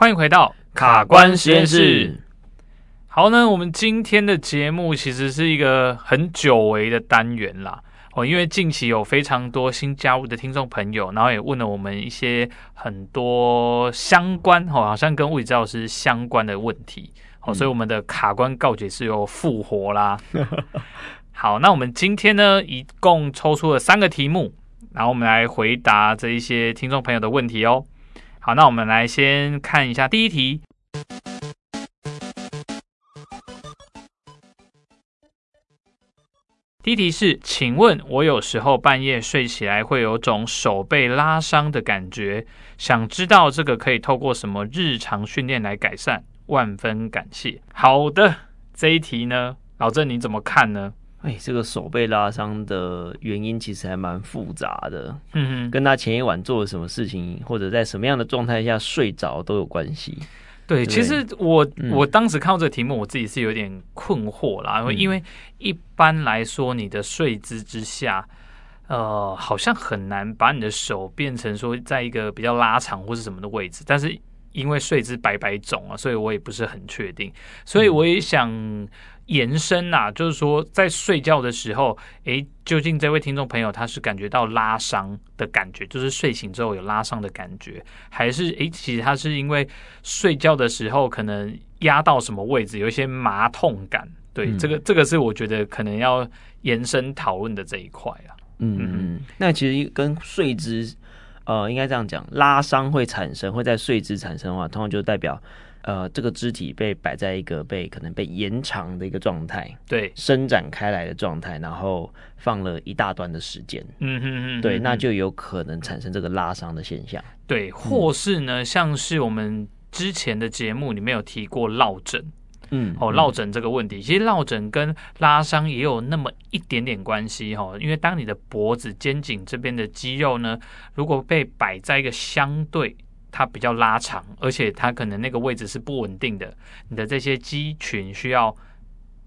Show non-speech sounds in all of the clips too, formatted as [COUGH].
欢迎回到卡关实验室。好呢，我们今天的节目其实是一个很久违的单元啦。哦，因为近期有非常多新加入的听众朋友，然后也问了我们一些很多相关，哦，好像跟物理治疗师相关的问题。哦，所以我们的卡关告解是又复活啦。[LAUGHS] 好，那我们今天呢，一共抽出了三个题目，然后我们来回答这一些听众朋友的问题哦。好，那我们来先看一下第一题。第一题是，请问我有时候半夜睡起来会有种手被拉伤的感觉，想知道这个可以透过什么日常训练来改善？万分感谢。好的，这一题呢，老郑你怎么看呢？哎，这个手被拉伤的原因其实还蛮复杂的，嗯哼，跟他前一晚做了什么事情，或者在什么样的状态下睡着都有关系。对，对其实我、嗯、我当时看到这个题目，我自己是有点困惑啦，嗯、因为一般来说，你的睡姿之下，呃，好像很难把你的手变成说在一个比较拉长或是什么的位置，但是因为睡姿百百种啊，所以我也不是很确定，所以我也想。延伸啊，就是说在睡觉的时候，诶，究竟这位听众朋友他是感觉到拉伤的感觉，就是睡醒之后有拉伤的感觉，还是诶，其实他是因为睡觉的时候可能压到什么位置，有一些麻痛感？对，嗯、这个这个是我觉得可能要延伸讨论的这一块啊。嗯嗯，那其实跟睡姿，呃，应该这样讲，拉伤会产生会在睡姿产生的话，通常就代表。呃，这个肢体被摆在一个被可能被延长的一个状态，对，伸展开来的状态，然后放了一大段的时间，嗯哼嗯哼，对，那就有可能产生这个拉伤的现象，对，或是呢，像是我们之前的节目里面有提过落枕，嗯，哦，落枕这个问题，其实落枕跟拉伤也有那么一点点关系哈，因为当你的脖子、肩颈这边的肌肉呢，如果被摆在一个相对。它比较拉长，而且它可能那个位置是不稳定的，你的这些肌群需要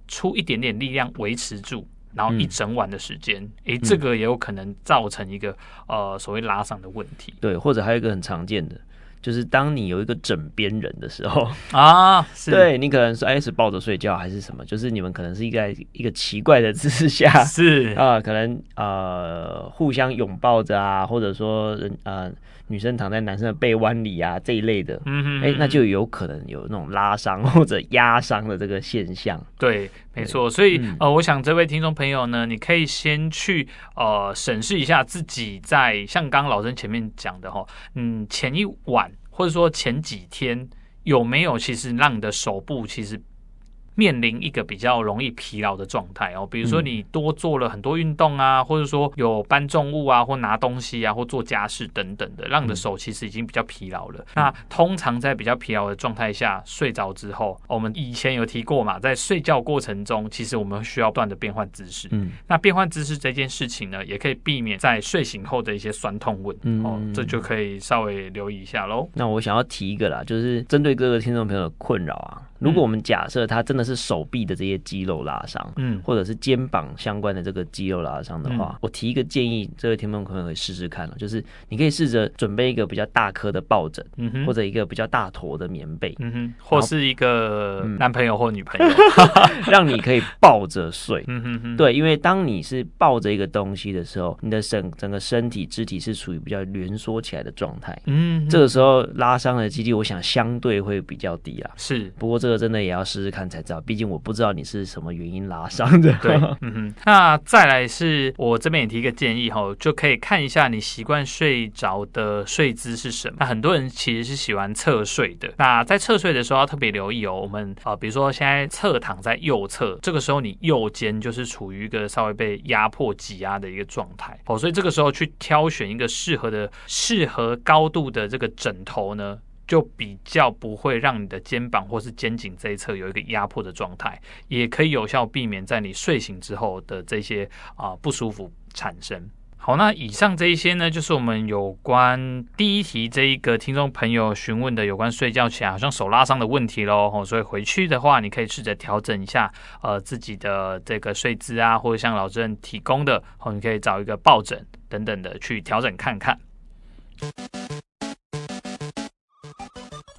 出一点点力量维持住，然后一整晚的时间，诶、嗯，这个也有可能造成一个、嗯、呃所谓拉伤的问题。对，或者还有一个很常见的，就是当你有一个枕边人的时候 [LAUGHS] 啊，是对你可能是哎是抱着睡觉还是什么，就是你们可能是一个一个奇怪的姿势下，[LAUGHS] 是啊，可能呃互相拥抱着啊，或者说人呃。女生躺在男生的背弯里啊，这一类的，嗯哼，哎，那就有可能有那种拉伤或者压伤的这个现象。对，没错。所以，呃，我想这位听众朋友呢，你可以先去呃审视一下自己在像刚刚老郑前面讲的哈，嗯，前一晚或者说前几天有没有其实让你的手部其实。面临一个比较容易疲劳的状态哦，比如说你多做了很多运动啊，嗯、或者说有搬重物啊，或拿东西啊，或做家事等等的，让你的手其实已经比较疲劳了。嗯、那通常在比较疲劳的状态下睡着之后，我们以前有提过嘛，在睡觉过程中，其实我们需要不断的变换姿势。嗯，那变换姿势这件事情呢，也可以避免在睡醒后的一些酸痛问题。嗯，哦，这就可以稍微留意一下喽。那我想要提一个啦，就是针对各个听众朋友的困扰啊。如果我们假设他真的是手臂的这些肌肉拉伤，嗯，或者是肩膀相关的这个肌肉拉伤的话，嗯、我提一个建议，这位听众朋友可以试试看了，就是你可以试着准备一个比较大颗的抱枕，嗯哼，或者一个比较大坨的棉被，嗯哼，或是一个男朋友或女朋友，[LAUGHS] 让你可以抱着睡，嗯哼哼，对，因为当你是抱着一个东西的时候，你的整整个身体肢体是处于比较蜷缩起来的状态，嗯，这个时候拉伤的几率，我想相对会比较低啦，是，不过这个。真的也要试试看才知道，毕竟我不知道你是什么原因拉伤的。对，[LAUGHS] 嗯哼。那再来是我这边也提一个建议哈，就可以看一下你习惯睡着的睡姿是什么。那很多人其实是喜欢侧睡的。那在侧睡的时候要特别留意哦。我们啊，比如说现在侧躺在右侧，这个时候你右肩就是处于一个稍微被压迫挤压的一个状态哦，所以这个时候去挑选一个适合的、适合高度的这个枕头呢。就比较不会让你的肩膀或是肩颈这一侧有一个压迫的状态，也可以有效避免在你睡醒之后的这些啊、不舒服产生。好，那以上这一些呢，就是我们有关第一题这一个听众朋友询问的有关睡觉前好像手拉伤的问题喽。所以回去的话，你可以试着调整一下呃自己的这个睡姿啊，或者像老郑提供的，你可以找一个抱枕等等的去调整看看。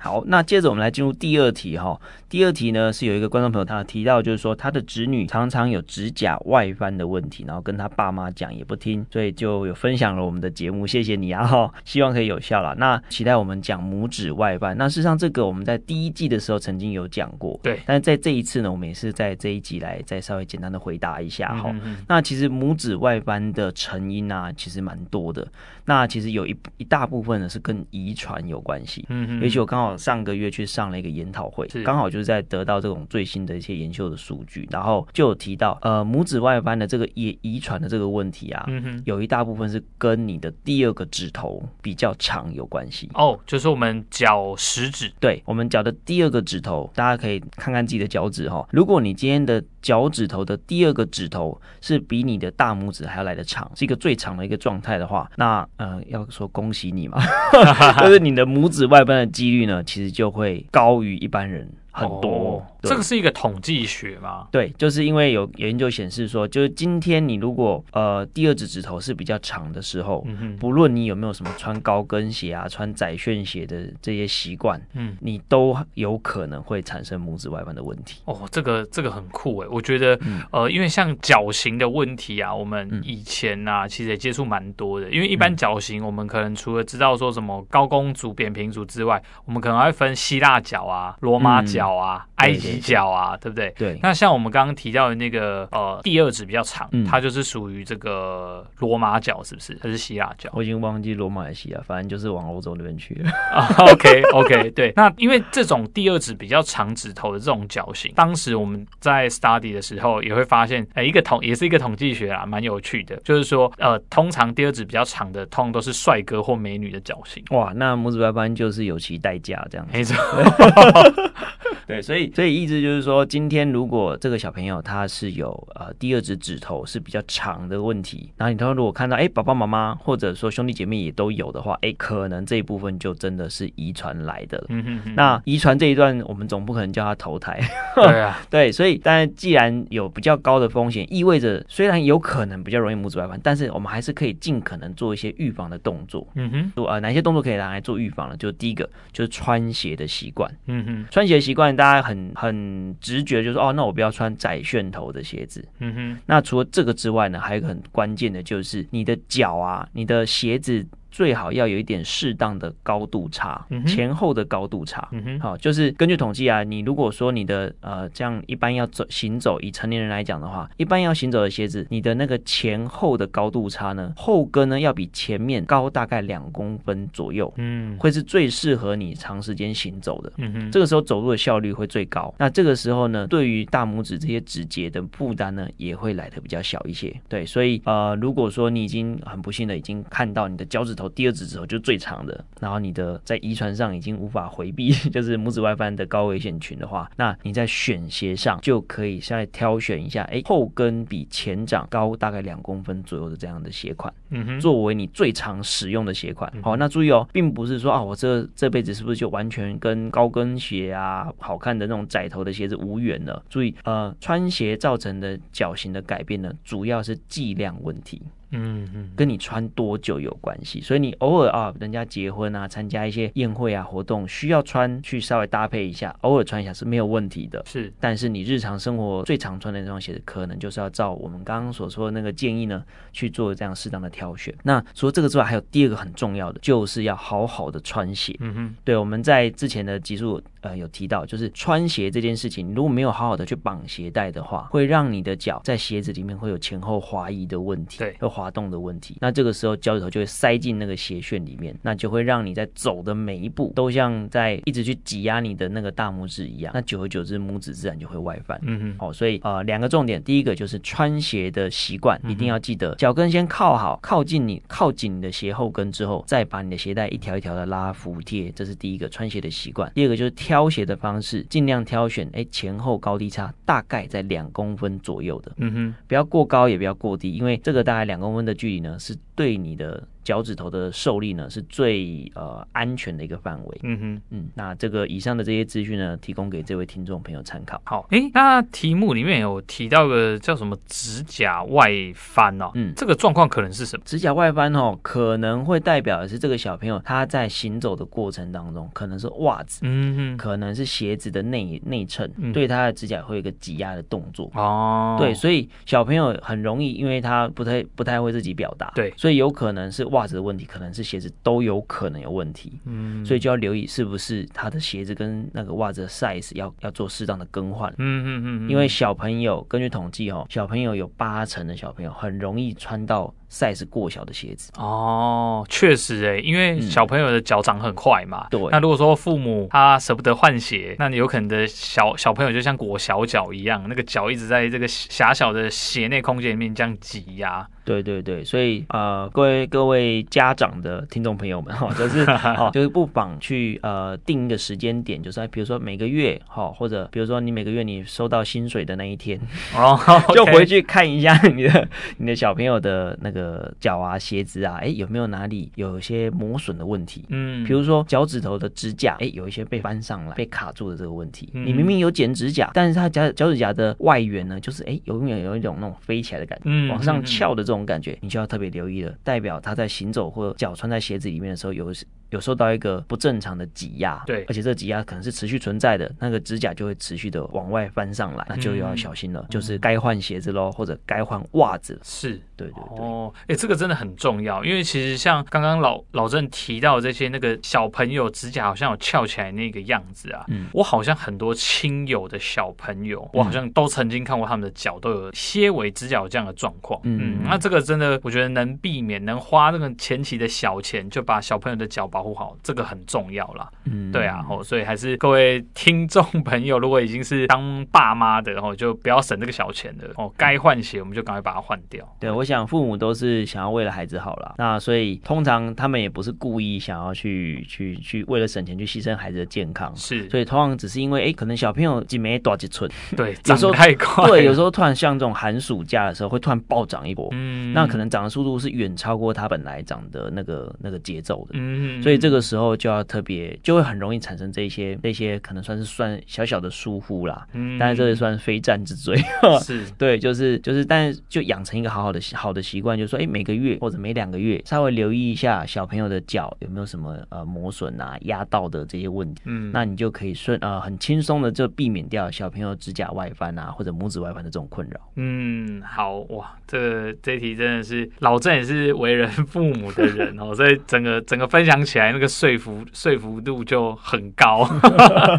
好，那接着我们来进入第二题哈。第二题呢是有一个观众朋友他提到，就是说他的侄女常常有指甲外翻的问题，然后跟他爸妈讲也不听，所以就有分享了我们的节目，谢谢你啊哈，[LAUGHS] 希望可以有效啦。那期待我们讲拇指外翻。那事实上这个我们在第一季的时候曾经有讲过，对。但是在这一次呢，我们也是在这一集来再稍微简单的回答一下哈。那其实拇指外翻的成因啊，其实蛮多的。那其实有一一大部分呢是跟遗传有关系，嗯嗯。尤其我刚好上个月去上了一个研讨会，刚好就是在得到这种最新的一些研究的数据，然后就有提到，呃，拇指外翻的这个遗遗传的这个问题啊，嗯哼，有一大部分是跟你的第二个指头比较长有关系。哦，就是我们脚食指，对，我们脚的第二个指头，大家可以看看自己的脚趾哈。如果你今天的脚趾头的第二个指头是比你的大拇指还要来的长，是一个最长的一个状态的话，那呃，要说恭喜你嘛，[LAUGHS] 就是你的拇指外翻的几率呢，其实就会高于一般人。很多，哦，这个是一个统计学吗？对，就是因为有有研究显示说，就是今天你如果呃第二只指头是比较长的时候，嗯哼，不论你有没有什么穿高跟鞋啊、穿窄楦鞋的这些习惯，嗯，你都有可能会产生拇指外翻的问题。哦，这个这个很酷哎，我觉得，嗯、呃，因为像脚型的问题啊，我们以前啊其实也接触蛮多的，因为一般脚型我们可能除了知道说什么高弓足、扁平足之外，我们可能还会分希腊脚啊、罗马脚。脚啊，埃及脚啊，对不对？对。那像我们刚刚提到的那个呃，第二指比较长，嗯、它就是属于这个罗马脚，是不是？还是希腊脚？我已经忘记罗马还是希腊，反正就是往欧洲那边去了。[LAUGHS] 啊、OK OK，对。那因为这种第二指比较长指头的这种脚型，当时我们在 study 的时候也会发现，哎，一个统也是一个统计学啊，蛮有趣的。就是说，呃，通常第二指比较长的，通常都是帅哥或美女的脚型。哇，那拇指外翻就是有其代价，这样没错。[LAUGHS] [LAUGHS] 对，所以所以意思就是说，今天如果这个小朋友他是有呃第二只指头是比较长的问题，然后你他说如果看到哎爸爸妈妈或者说兄弟姐妹也都有的话，哎可能这一部分就真的是遗传来的。嗯哼哼。那遗传这一段我们总不可能叫他投胎。对啊。[LAUGHS] 对，所以但既然有比较高的风险，意味着虽然有可能比较容易拇指外翻，但是我们还是可以尽可能做一些预防的动作。嗯哼。做呃哪些动作可以拿来做预防呢？就第一个就是穿鞋的习惯。嗯哼。穿鞋习惯。大家很很直觉就是说，哦，那我不要穿窄楦头的鞋子。嗯哼。那除了这个之外呢，还有一个很关键的就是你的脚啊，你的鞋子。最好要有一点适当的高度差，嗯、前后的高度差。嗯、好，就是根据统计啊，你如果说你的呃这样一般要走行走，以成年人来讲的话，一般要行走的鞋子，你的那个前后的高度差呢，后跟呢要比前面高大概两公分左右，嗯，会是最适合你长时间行走的。嗯哼，这个时候走路的效率会最高。那这个时候呢，对于大拇指这些指节的负担呢，也会来的比较小一些。对，所以呃，如果说你已经很不幸的已经看到你的脚趾头。第二指指头就是最长的，然后你的在遗传上已经无法回避，[LAUGHS] 就是拇指外翻的高危险群的话，那你在选鞋上就可以再挑选一下，哎，后跟比前掌高大概两公分左右的这样的鞋款，嗯哼，作为你最常使用的鞋款。好，那注意哦，并不是说啊，我这这辈子是不是就完全跟高跟鞋啊、好看的那种窄头的鞋子无缘了？注意，呃，穿鞋造成的脚型的改变呢，主要是剂量问题。嗯嗯，跟你穿多久有关系，所以你偶尔啊，人家结婚啊，参加一些宴会啊活动，需要穿去稍微搭配一下，偶尔穿一下是没有问题的。是，但是你日常生活最常穿的那双鞋子，可能就是要照我们刚刚所说的那个建议呢去做这样适当的挑选。那除了这个之外，还有第二个很重要的，就是要好好的穿鞋。嗯哼，对，我们在之前的集数呃有提到，就是穿鞋这件事情，如果没有好好的去绑鞋带的话，会让你的脚在鞋子里面会有前后滑移的问题。对，会滑。滑动的问题，那这个时候脚趾头就会塞进那个鞋楦里面，那就会让你在走的每一步都像在一直去挤压你的那个大拇指一样，那久而久之拇指自然就会外翻。嗯哼，好，所以呃两个重点，第一个就是穿鞋的习惯一定要记得，脚跟先靠好，靠近你靠紧你的鞋后跟之后，再把你的鞋带一条一条的拉服帖，这是第一个穿鞋的习惯。第二个就是挑鞋的方式，尽量挑选哎前后高低差大概在两公分左右的，嗯哼，不要过高也不要过低，因为这个大概两公。温的距离呢，是对你的脚趾头的受力呢是最呃安全的一个范围。嗯哼，嗯，那这个以上的这些资讯呢，提供给这位听众朋友参考。好，哎，那题目里面有提到个叫什么指甲外翻哦，嗯，这个状况可能是什么？指甲外翻哦，可能会代表的是这个小朋友他在行走的过程当中，可能是袜子，嗯哼，可能是鞋子的内内衬，嗯、对他的指甲会有一个挤压的动作。哦，对，所以小朋友很容易，因为他不太不太会自己表达，对，所以有可能是袜子的问题，可能是鞋子都有可能有问题，嗯，所以就要留意是不是他的鞋子跟那个袜子的 size 要要做适当的更换，嗯嗯嗯，因为小朋友根据统计哦，小朋友有八成的小朋友很容易穿到 size 过小的鞋子。哦，确实哎，因为小朋友的脚长很快嘛，对，那如果说父母他舍不得换鞋，那你有可能的小小朋友就像裹小脚一样，那个脚一直在这个狭小的鞋内空间里面这样挤压。对对对，所以呃，各位各位家长的听众朋友们哈，[LAUGHS] 就是哦，就是不妨去呃定一个时间点，就是比如说每个月哈，或者比如说你每个月你收到薪水的那一天哦，[LAUGHS] 就回去看一下你的你的小朋友的那个脚啊鞋子啊，哎有没有哪里有一些磨损的问题？嗯，比如说脚趾头的指甲，哎有一些被翻上来被卡住的这个问题，你明明有剪指甲，但是它脚脚趾甲的外缘呢，就是哎永远有一种那种飞起来的感觉，往上翘的这种。感觉，你就要特别留意了，代表他在行走或者脚穿在鞋子里面的时候，有有受到一个不正常的挤压，对，而且这挤压可能是持续存在的，那个指甲就会持续的往外翻上来，那就要小心了，嗯、就是该换鞋子喽，或者该换袜子。是，对对对。哦，哎，这个真的很重要，因为其实像刚刚老老郑提到这些，那个小朋友指甲好像有翘起来那个样子啊，嗯，我好像很多亲友的小朋友，我好像都曾经看过他们的脚都有些尾指甲有这样的状况，嗯，嗯，那这个真的，我觉得能避免，能花那个前期的小钱，就把小朋友的脚保护好，这个很重要啦。嗯，对啊，哦，所以还是各位听众朋友，如果已经是当爸妈的，然后就不要省这个小钱的哦，该换鞋我们就赶快把它换掉。对，我想父母都是想要为了孩子好啦。那所以通常他们也不是故意想要去去去为了省钱去牺牲孩子的健康，是，所以通常只是因为哎，可能小朋友几没多几寸，对，有时候太快，对，有时候突然像这种寒暑假的时候会突然暴涨一波，嗯，那。可能长的速度是远超过他本来长的那个那个节奏的，嗯，所以这个时候就要特别，就会很容易产生这些这些可能算是算小小的疏忽啦，嗯，但是这也算非战之罪，是。[LAUGHS] 对，就是就是，但是就养成一个好好的好的习惯，就是说，哎，每个月或者每两个月稍微留意一下小朋友的脚有没有什么呃磨损啊、压到的这些问题，嗯，那你就可以顺呃很轻松的就避免掉小朋友指甲外翻啊或者拇指外翻的这种困扰。嗯，好哇，这个这题真的。是老郑也是为人父母的人哦，所以整个整个分享起来那个说服说服度就很高。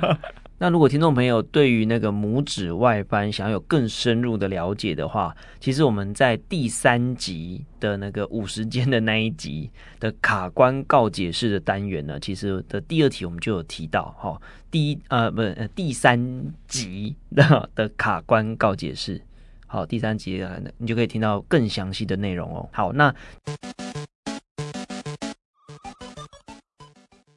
[LAUGHS] 那如果听众朋友对于那个拇指外翻想要有更深入的了解的话，其实我们在第三集的那个五十间的那一集的卡关告解室的单元呢，其实的第二题我们就有提到哈，第一呃不呃第三集的的卡关告解室。好，第三集你就可以听到更详细的内容哦。好，那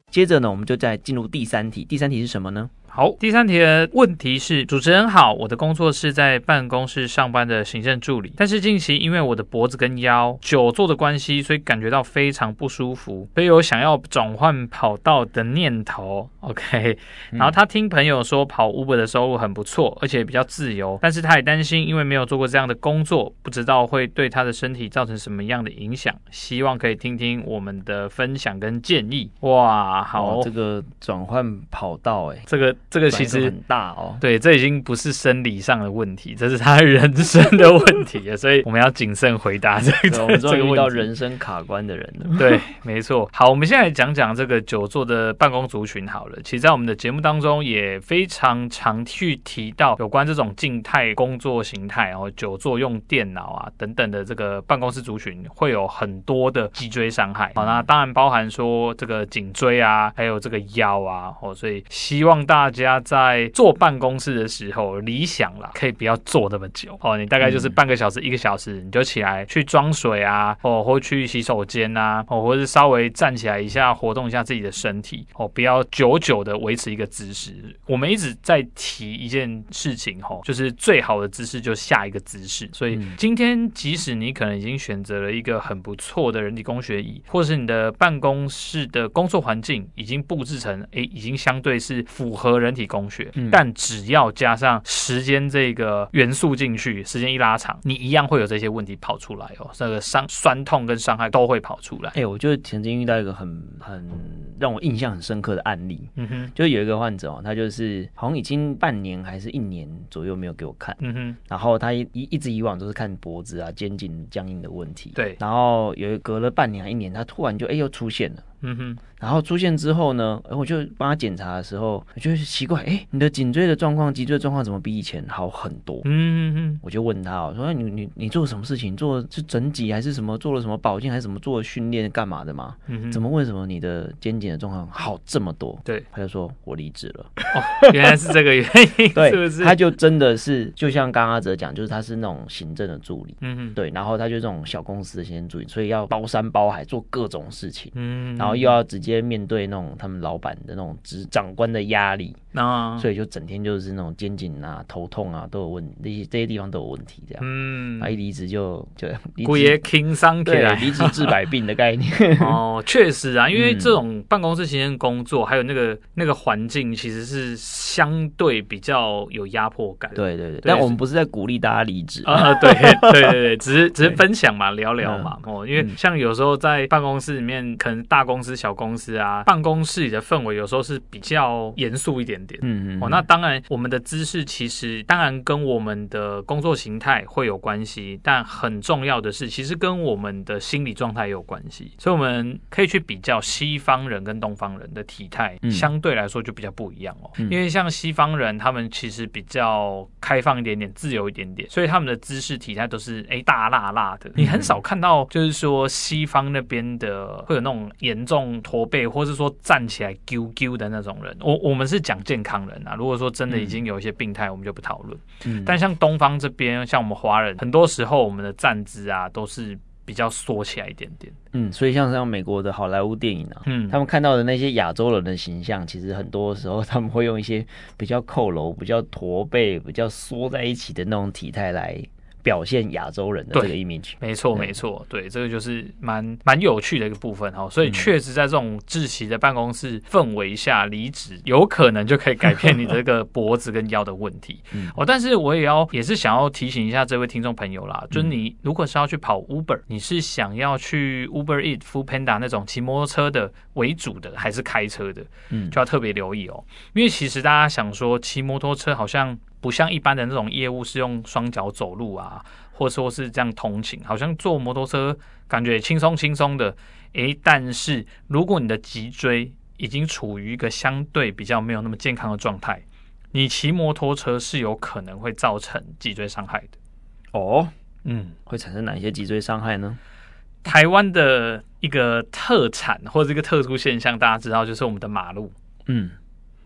接着呢，我们就再进入第三题。第三题是什么呢？好，第三题的问题是：主持人好，我的工作是在办公室上班的行政助理，但是近期因为我的脖子跟腰久坐的关系，所以感觉到非常不舒服，所以有想要转换跑道的念头。OK，然后他听朋友说跑 Uber 的收入很不错，而且比较自由，但是他也担心，因为没有做过这样的工作，不知道会对他的身体造成什么样的影响，希望可以听听我们的分享跟建议。哇，好，这个转换跑道、欸，哎，这个。这个其实很大哦，对，这已经不是生理上的问题，这是他人生的问题，所以我们要谨慎回答这个。我们终于遇到人生卡关的人了。对，没错。好，我们现在来讲讲这个久坐的办公族群好了。其实，在我们的节目当中也非常常去提到有关这种静态工作形态，然后久坐用电脑啊等等的这个办公室族群，会有很多的脊椎伤害。好，那当然包含说这个颈椎啊，还有这个腰啊。哦，所以希望大家。家在坐办公室的时候，理想啦，可以不要坐那么久哦。你大概就是半个小时、一个小时，你就起来去装水啊，哦，或去洗手间啊，哦，或者是稍微站起来一下，活动一下自己的身体哦，不要久久的维持一个姿势。我们一直在提一件事情哦，就是最好的姿势就下一个姿势。所以今天即使你可能已经选择了一个很不错的人体工学椅，或是你的办公室的工作环境已经布置成，哎，已经相对是符合人体工学，嗯、但只要加上时间这个元素进去，时间一拉长，你一样会有这些问题跑出来哦。这个伤、酸痛跟伤害都会跑出来。哎，我就曾经遇到一个很很让我印象很深刻的案例，嗯哼，就有一个患者哦，他就是好像已经半年还是一年左右没有给我看，嗯哼，然后他一一直以往都是看脖子啊、肩颈僵硬的问题，对，然后有隔了半年还一年，他突然就哎又出现了。嗯哼，然后出现之后呢，我就帮他检查的时候，我觉得奇怪，哎，你的颈椎的状况、脊椎的状况怎么比以前好很多？嗯哼哼，我就问他，我说你你你做什么事情？做是整脊还是什么？做了什么保健还是什么？做了训练干嘛的吗？嗯哼，怎么为什么你的肩颈的状况好这么多？对，他就说我离职了。哦，原来是这个原因，[LAUGHS] [LAUGHS] 对，是不是？他就真的是就像刚刚阿哲讲，就是他是那种行政的助理，嗯哼，对，然后他就这种小公司的行政助理，所以要包山包海做各种事情，嗯，然后又要直接。面对那种他们老板的那种职长官的压力，啊，所以就整天就是那种肩颈啊、头痛啊都有问题，这些这些地方都有问题，这样。嗯，他一离职就就 [LAUGHS] 骨爷轻伤起来，离职治百病的概念。[LAUGHS] 哦，确实啊，因为这种办公室型的工作，还有那个那个环境，其实是相对比较有压迫感。对对对，但我们不是在鼓励大家离职 [LAUGHS] 啊，对对对对，只是只是分享嘛，聊聊嘛。哦，因为像有时候在办公室里面，可能大公司、小公司。啊，办公室里的氛围有时候是比较严肃一点点。嗯嗯。哦，那当然，我们的姿势其实当然跟我们的工作形态会有关系，但很重要的是，其实跟我们的心理状态也有关系。所以我们可以去比较西方人跟东方人的体态，相对来说就比较不一样哦。因为像西方人，他们其实比较开放一点点，自由一点点，所以他们的姿势体态都是哎大辣辣的。你很少看到就是说西方那边的会有那种严重驼背。或是说站起来揪揪的那种人，我我们是讲健康人啊。如果说真的已经有一些病态，我们就不讨论。嗯，但像东方这边，像我们华人，很多时候我们的站姿啊都是比较缩起来一点点。嗯，所以像像美国的好莱坞电影啊，嗯，他们看到的那些亚洲人的形象，其实很多时候他们会用一些比较扣楼、比较驼背、比较缩在一起的那种体态来。表现亚洲人的这个 image，没错没错，对，这个就是蛮蛮有趣的一个部分哈。所以确实在这种窒息的办公室氛围下离职，有可能就可以改变你这个脖子跟腰的问题。[LAUGHS] 哦，但是我也要也是想要提醒一下这位听众朋友啦，就是你如果是要去跑 Uber，你是想要去 Uber Eat、Foodpanda 那种骑摩托车的为主的，还是开车的？嗯，就要特别留意哦，因为其实大家想说骑摩托车好像。不像一般的那种业务是用双脚走路啊，或说是这样通勤，好像坐摩托车感觉轻松轻松的。诶，但是如果你的脊椎已经处于一个相对比较没有那么健康的状态，你骑摩托车是有可能会造成脊椎伤害的。哦，嗯，会产生哪些脊椎伤害呢？台湾的一个特产或者一个特殊现象，大家知道就是我们的马路，嗯。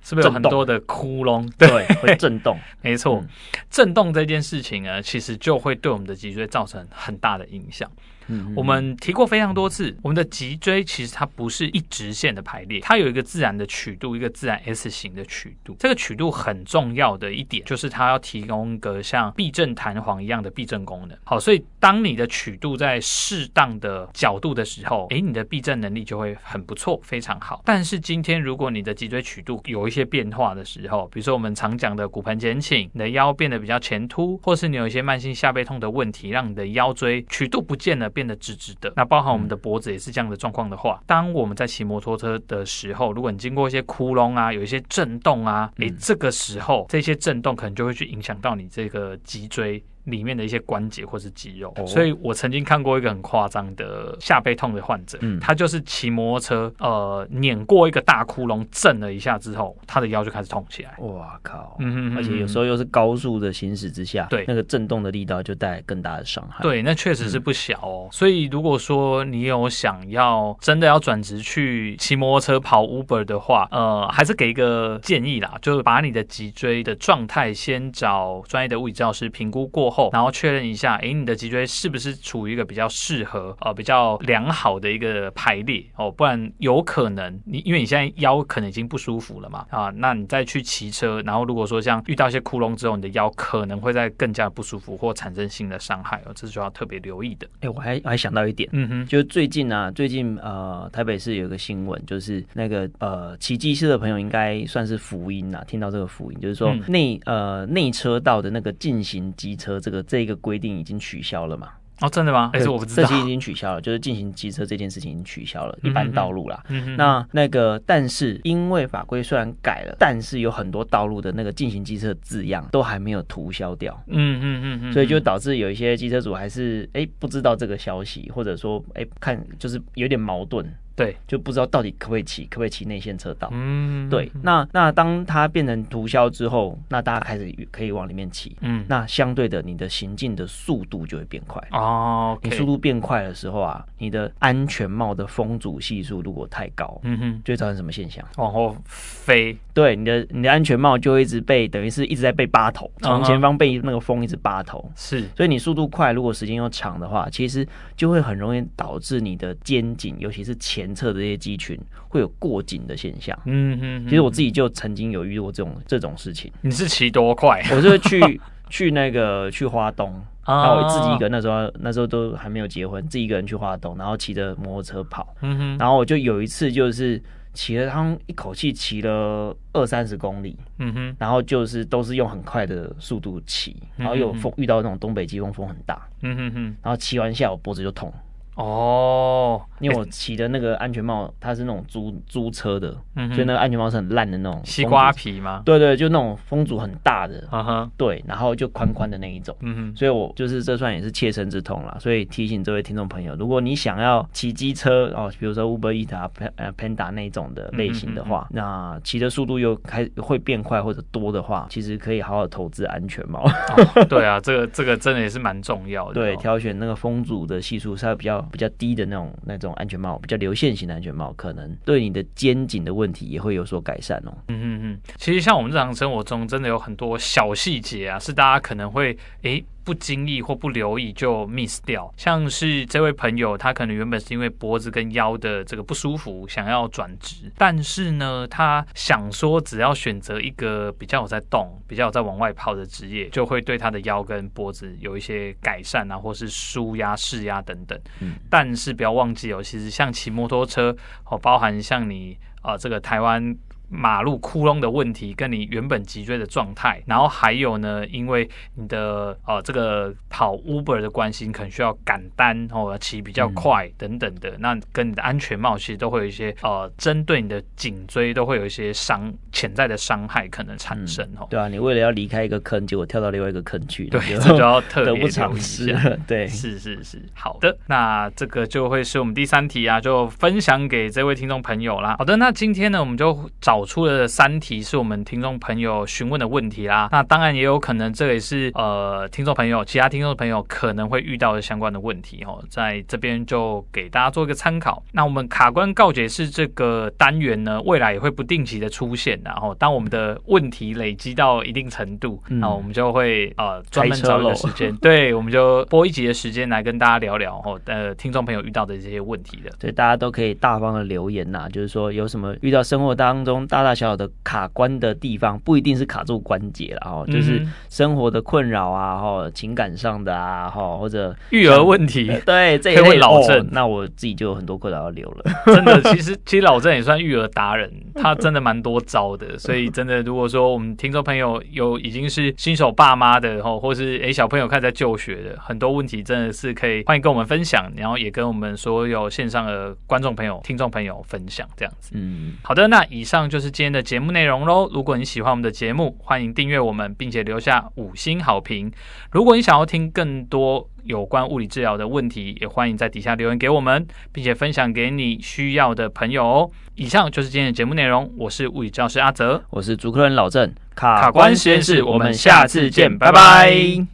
是不是有很多的窟窿？对，会震动。[LAUGHS] 没错，震动这件事情呢，其实就会对我们的脊椎造成很大的影响。嗯，我们提过非常多次，我们的脊椎其实它不是一直线的排列，它有一个自然的曲度，一个自然 S 型的曲度。这个曲度很重要的一点就是它要提供一个像避震弹簧一样的避震功能。好，所以当你的曲度在适当的角度的时候，诶，你的避震能力就会很不错，非常好。但是今天如果你的脊椎曲度有一些变化的时候，比如说我们常讲的骨盆前倾，你的腰变得比较前凸，或是你有一些慢性下背痛的问题，让你的腰椎曲度不见了。变得直直的，那包含我们的脖子也是这样的状况的话，当我们在骑摩托车的时候，如果你经过一些窟窿啊，有一些震动啊，诶，这个时候这些震动可能就会去影响到你这个脊椎里面的一些关节或是肌肉。哦、所以我曾经看过一个很夸张的下背痛的患者，嗯，他就是骑摩托车，呃，碾过一个大窟窿，震了一下之后，他的腰就开始痛起来。哇靠！嗯哼而且有时候又是高速的行驶之下，对，那个震动的力道就带来更大的伤害。对，那确实是不小哦。嗯、所以如果说你有想要真的要转职去骑摩托车跑 Uber 的话，呃，还是给一个建议啦，就是把你的脊椎的状态先找专业的物理治疗师评估过后，然后确认一下，诶，你的脊椎是不是处于一个比较适合呃比较良好的一个排列哦，不然有可能你因为你现在腰可能已经不舒服了嘛啊，那你再去骑车，然后如果说像遇到一些窟窿之后，你的腰可能会再更加不舒服或产生新的伤害哦，这是需要特别留意的。哎，我还我还想到一点，嗯哼，就是最近啊，最近呃台北市有一个新闻，就是那个呃骑机车的朋友应该算是福音啊，听到这个福音，就是说内、嗯、呃内车道的那个进行机车这个这个规定已经取消了嘛。哦，真的吗？哎是我不知道。这期已经取消了，就是进行机车这件事情已经取消了，一般道路啦。嗯哼。那那个，但是因为法规虽然改了，但是有很多道路的那个进行机车字样都还没有涂消掉。嗯嗯嗯嗯。所以就导致有一些机车主还是哎、欸、不知道这个消息，或者说哎、欸、看就是有点矛盾。对，就不知道到底可不可以骑，可不可以骑内线车道？嗯，对。那那当它变成涂销之后，那大家开始可以往里面骑。嗯，那相对的，你的行进的速度就会变快。哦，okay、你速度变快的时候啊，你的安全帽的风阻系数如果太高，嗯哼，就会造成什么现象？往后飞。对，你的你的安全帽就会一直被，等于是一直在被扒头，从前方被那个风一直扒头。是、uh-huh，所以你速度快，如果时间又长的话，其实就会很容易导致你的肩颈，尤其是前。前侧的这些肌群会有过紧的现象。嗯嗯，其实我自己就曾经有遇过这种这种事情。你是骑多快？我是去 [LAUGHS] 去那个去花东，然后我自己一个那时候那时候都还没有结婚，自己一个人去花东，然后骑着摩托车跑。嗯哼，然后我就有一次就是骑了，他们一口气骑了二三十公里。嗯哼，然后就是都是用很快的速度骑，然后有风遇到那种东北季风，风很大。嗯哼哼，然后骑完下我脖子就痛。哦，因为我骑的那个安全帽，它是那种租租车的，嗯，所以那个安全帽是很烂的那种西瓜皮吗？对对，就那种风阻很大的，嗯哼，对，然后就宽宽的那一种，嗯哼，所以我就是这算也是切身之痛啦。所以提醒这位听众朋友，如果你想要骑机车哦，比如说 Uber Eats 啊、呃 Panda 那种的类型的话，嗯、那骑的速度又开会变快或者多的话，其实可以好好投资安全帽。哦、对啊，这个这个真的也是蛮重要的。对，挑选那个风阻的系数稍微比较。比较低的那种那种安全帽，比较流线型的安全帽，可能对你的肩颈的问题也会有所改善哦。嗯嗯嗯，其实像我们日常生活中，真的有很多小细节啊，是大家可能会诶。不经意或不留意就 miss 掉，像是这位朋友，他可能原本是因为脖子跟腰的这个不舒服，想要转职，但是呢，他想说只要选择一个比较有在动、比较有在往外跑的职业，就会对他的腰跟脖子有一些改善啊，或是舒压、释压等等。嗯，但是不要忘记哦，其实像骑摩托车哦，包含像你啊、呃，这个台湾。马路窟窿的问题，跟你原本脊椎的状态，然后还有呢，因为你的呃这个跑 Uber 的关系，你可能需要赶单或骑比较快等等的，嗯，那跟你的安全帽其实都会有一些呃针对你的颈椎都会有一些伤潜在的伤害可能产生哦，嗯。对啊，你为了要离开一个坑，结果跳到另外一个坑去，对，这就要特别得不偿失。[LAUGHS] 对，是是是，好的，那这个就会是我们第三题啊，就分享给这位听众朋友啦。好的，那今天呢，我们就找。出了三题是我们听众朋友询问的问题啦，那当然也有可能这也是呃听众朋友其他听众朋友可能会遇到的相关的问题哦，在这边就给大家做一个参考。那我们卡关告解是这个单元呢，未来也会不定期的出现，然后当我们的问题累积到一定程度，那、嗯、我们就会呃专门找一个时间，对，我们就播一集的时间来跟大家聊聊哦，呃听众朋友遇到的这些问题的，所以大家都可以大方的留言呐，就是说有什么遇到生活当中。大大小小的卡关的地方，不一定是卡住关节了哈，就是生活的困扰啊，哈，情感上的啊，哈，或者育儿问题，对这一类老郑、哦，那我自己就有很多困扰要留了。真的，[LAUGHS] 其实其实老郑也算育儿达人，[LAUGHS] 他真的蛮多招的。所以真的，如果说我们听众朋友有已经是新手爸妈的哈，或是诶小朋友开始在就学的，很多问题真的是可以欢迎跟我们分享，然后也跟我们所有线上的观众朋友、听众朋友分享这样子。嗯，好的，那以上就。是今天的节目内容喽。如果你喜欢我们的节目，欢迎订阅我们，并且留下五星好评。如果你想要听更多有关物理治疗的问题，也欢迎在底下留言给我们，并且分享给你需要的朋友哦。以上就是今天的节目内容，我是物理教师阿泽，我是主科人老郑，卡关实验室，我们下次见，拜拜。